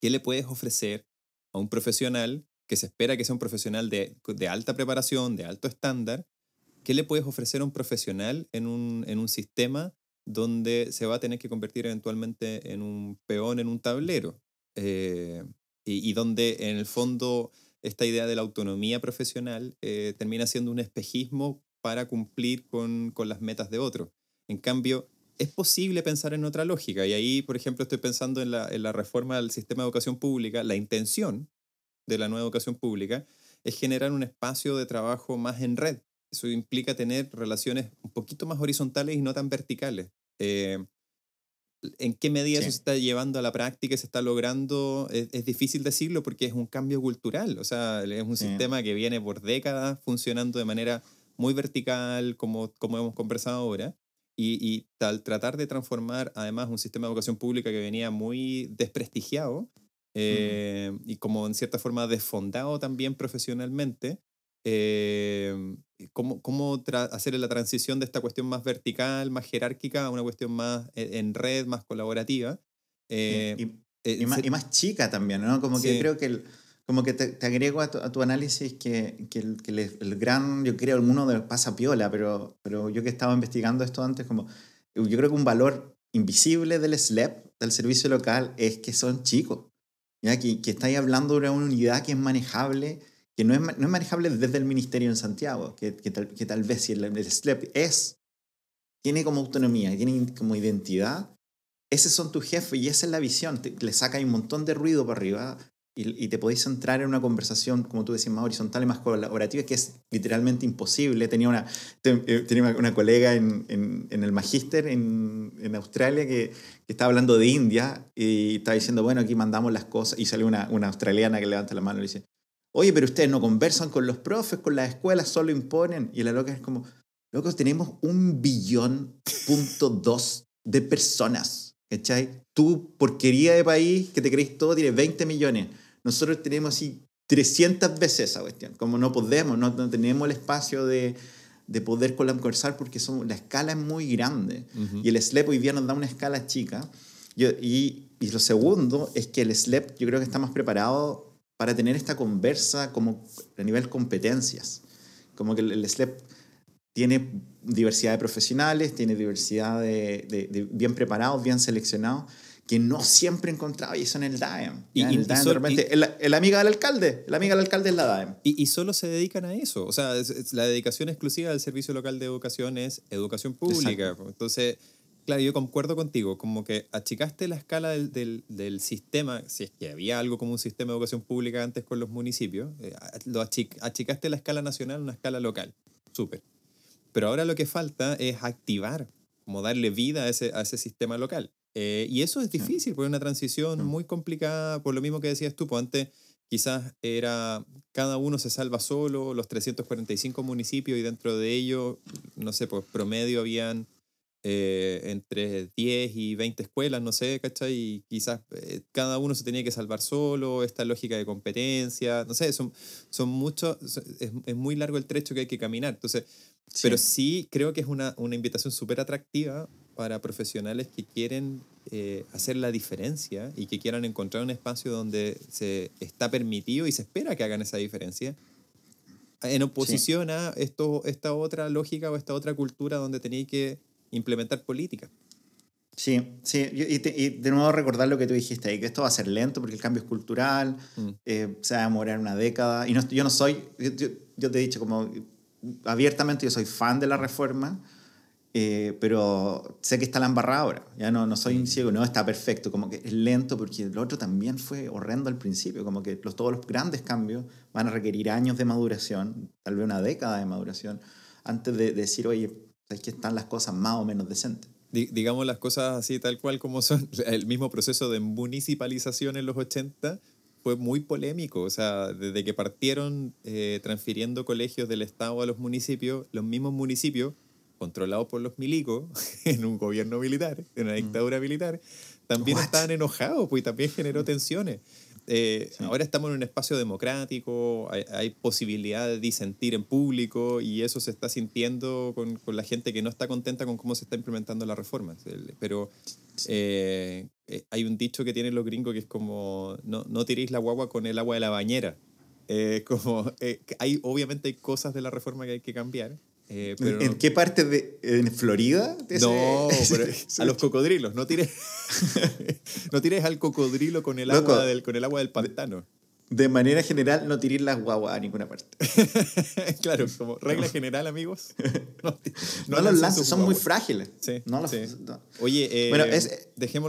B: ¿qué le puedes ofrecer a un profesional que se espera que sea un profesional de, de alta preparación, de alto estándar? ¿Qué le puedes ofrecer a un profesional en un, en un sistema donde se va a tener que convertir eventualmente en un peón en un tablero? Eh, y, y, donde en el fondo esta idea de la autonomía profesional eh, termina siendo un espejismo para cumplir con, con las metas de otro. En cambio, es posible pensar en otra lógica. Y ahí, por ejemplo, estoy pensando en la, en la reforma del sistema de educación pública. La intención de la nueva educación pública es generar un espacio de trabajo más en red. Eso implica tener relaciones un poquito más horizontales y no tan verticales. Eh, ¿En qué medida sí. eso se está llevando a la práctica se está logrando? Es, es, difícil decirlo porque es un cambio cultural. O sea, es un sí. sistema que viene por décadas funcionando de manera muy vertical, como, como hemos conversado ahora, y, y al tratar de transformar además un sistema de educación pública que venía muy desprestigiado eh, y como en cierta forma desfondado también profesionalmente, eh, cómo, cómo hacer la transición de esta cuestión más vertical, más jerárquica, a una cuestión más e, en red, más colaborativa.
C: Eh, y, y, y, más, y, más, chica también, ¿no? Como que sí. creo que... El, como que te, te agrego a tu, a tu, análisis que, que, el, que el, el, gran, yo creo, uno de pasa piola, pero, pero yo que estaba investigando esto antes, como yo creo que un valor invisible del SLEP, del servicio local, es que son chicos. Que, que estáis hablando de una unidad que es manejable, que no es, no es manejable desde el ministerio en Santiago, que, que, tal, que tal vez si el, SLEP es, tiene como autonomía, tiene como identidad, esos son tus jefes y esa es la visión. Te, le saca un montón de ruido para arriba, y, y, te podéis entrar en una conversación, como tú decías, más horizontal y más colaborativa, que es literalmente imposible. Tenía una, eh, tenía una colega en, en, en el magíster en, en Australia que, que, estaba hablando de India y estaba diciendo, bueno, aquí mandamos las cosas, y sale una, una australiana que levanta la mano y dice, oye, pero ustedes no conversan con los profes, con las escuelas, solo imponen. Y la loca es como, locos, tenemos un billón punto dos de personas. ¿Cachai? Tú, porquería de país, que te crees todo, tienes 20 millones nosotros tenemos así 300 veces esa cuestión. Como no podemos, no, no tenemos el espacio de, de poder conversar porque son, la escala es muy grande. Uh -huh. Y el SLEP hoy día nos da una escala chica. Yo, y, y, lo segundo es que el SLEP yo creo que está más preparado para tener esta conversa como a nivel competencias. Como que el, el SLEP tiene diversidad de profesionales, tiene diversidad de, de, de bien preparados, bien seleccionados que no siempre encontraba y eso en el DAEM. Y, en el DAEM y, de repente, y, el, el, amiga del alcalde, la amiga del alcalde es la DAEM.
B: Y, y solo se dedican a eso. O sea, es, es la dedicación exclusiva del Servicio Local de Educación es educación pública. Exacto. Entonces, claro, yo concuerdo contigo, como que achicaste la escala del, del, del, sistema, si es que había algo como un sistema de educación pública antes con los municipios, eh, lo achic, achicaste la escala nacional a una escala local. Súper. Pero ahora lo que falta es activar, como darle vida a ese, a ese sistema local. Eh, y eso es difícil, porque es una transición muy complicada, por lo mismo que decías tú, pues antes quizás era cada uno se salva solo, los 345 municipios y dentro de ellos, no sé, pues promedio habían eh, entre 10 y 20 escuelas, no sé, ¿cachai? Y quizás eh, cada uno se tenía que salvar solo, esta lógica de competencia, no sé, son, son muchos, es, es muy largo el trecho que hay que caminar, entonces, sí. pero sí creo que es una, una invitación súper atractiva para profesionales que quieren eh, hacer la diferencia y que quieran encontrar un espacio donde se está permitido y se espera que hagan esa diferencia, en oposición sí. a esto, esta otra lógica o esta otra cultura donde tenéis que implementar política.
C: Sí, sí, y, te, y, de nuevo recordar lo que tú dijiste ahí, que esto va a ser lento porque el cambio es cultural, mm. eh, se va a demorar una década, y no, yo no soy, yo, yo te he dicho como abiertamente, yo soy fan de la reforma, eh, pero sé que está la embarrada ahora, ya no, no soy un ciego, no está perfecto, como que es lento porque el otro también fue horrendo al principio, como que los, todos los grandes cambios van a requerir años de maduración, tal vez una década de maduración, antes de, de decir, oye, es que están las cosas más o menos decentes.
B: digamos las cosas así tal cual como son. <laughs> El mismo proceso de municipalización en los 80 fue muy polémico. O sea, desde que partieron eh, transfiriendo colegios del Estado a los municipios, los mismos municipios, controlados por los milicos, <laughs> en un gobierno militar, en una mm. dictadura militar, también estaban enojados, pues también generó tensiones. Eh, ahora estamos en un espacio democrático, hay, posibilidad de disentir en público y eso se está sintiendo con, con, la gente que no está contenta con cómo se está implementando la reforma. Pero eh, eh, hay un dicho que tienen los gringos que es como, no, no tiréis la guagua con el agua de la bañera. como, hay, obviamente hay cosas de la reforma que hay que cambiar,
C: eh, ¿En qué parte de en Florida?
B: no, <laughs> a los cocodrilos, no tires, <laughs> no tires al cocodrilo con el, agua del, con el agua del pantano.
C: De manera general, no tiréis las guaguas a ninguna parte. <laughs>
B: claro, como regla general, amigos.
C: No, los lances, son muy frágiles.
B: Sí,
C: no
B: sí. Oye, eh,
C: bueno, es,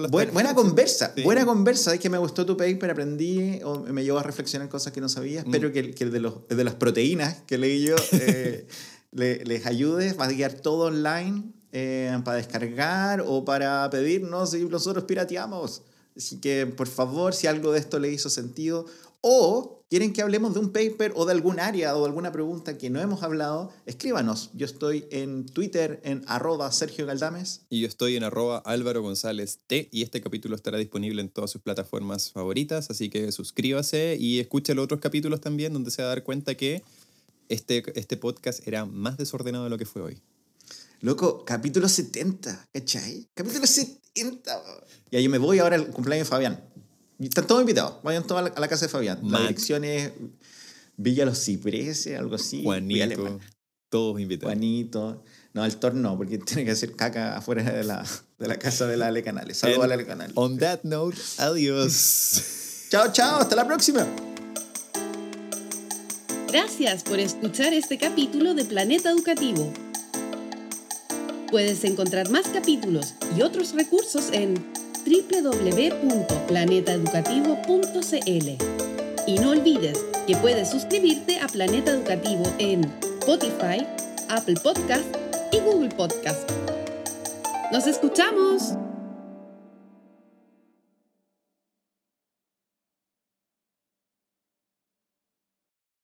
C: buena, buena conversa, buena conversa. Es que me gustó tu paper, aprendí, o me llevó a reflexionar cosas que no sabía. Espero mm. que, que el de, los, de las proteínas que leí yo... Eh, les ayude, va a guiar todo online eh, para descargar o para pedirnos y nosotros pirateamos. Así que, por favor, si algo de esto le hizo sentido o quieren que hablemos de un paper o de algún área o de alguna pregunta que no hemos hablado, escríbanos. Yo estoy en Twitter en arroba Sergio Galdames.
B: Y yo estoy en arroba Álvaro González T. Y este capítulo estará disponible en todas sus plataformas favoritas. Así que suscríbase y escuche los otros capítulos también donde se va a dar cuenta que este, este podcast era más desordenado de lo que fue hoy.
C: Loco, capítulo 70, ¿cachai? Capítulo 70. Y ahí me voy ahora al cumpleaños de Fabián. Están todos invitados. Vayan todos a la, casa de Fabián. La dirección es Villa Los Cipreses, algo así.
B: Juanito. Todos invitados.
C: Juanito. No, el Thor no, porque tiene que hacer caca afuera de la, de la casa de la Ale Canales. Saludos a la Ale Canales.
B: On that note, adiós.
C: chao, chao. Hasta la próxima.
A: Gracias por escuchar este capítulo de Planeta Educativo. Puedes encontrar más capítulos y otros recursos en www.planetaeducativo.cl. Y no olvides que puedes suscribirte a Planeta Educativo en Spotify, Apple Podcast y Google Podcast. ¡Nos escuchamos!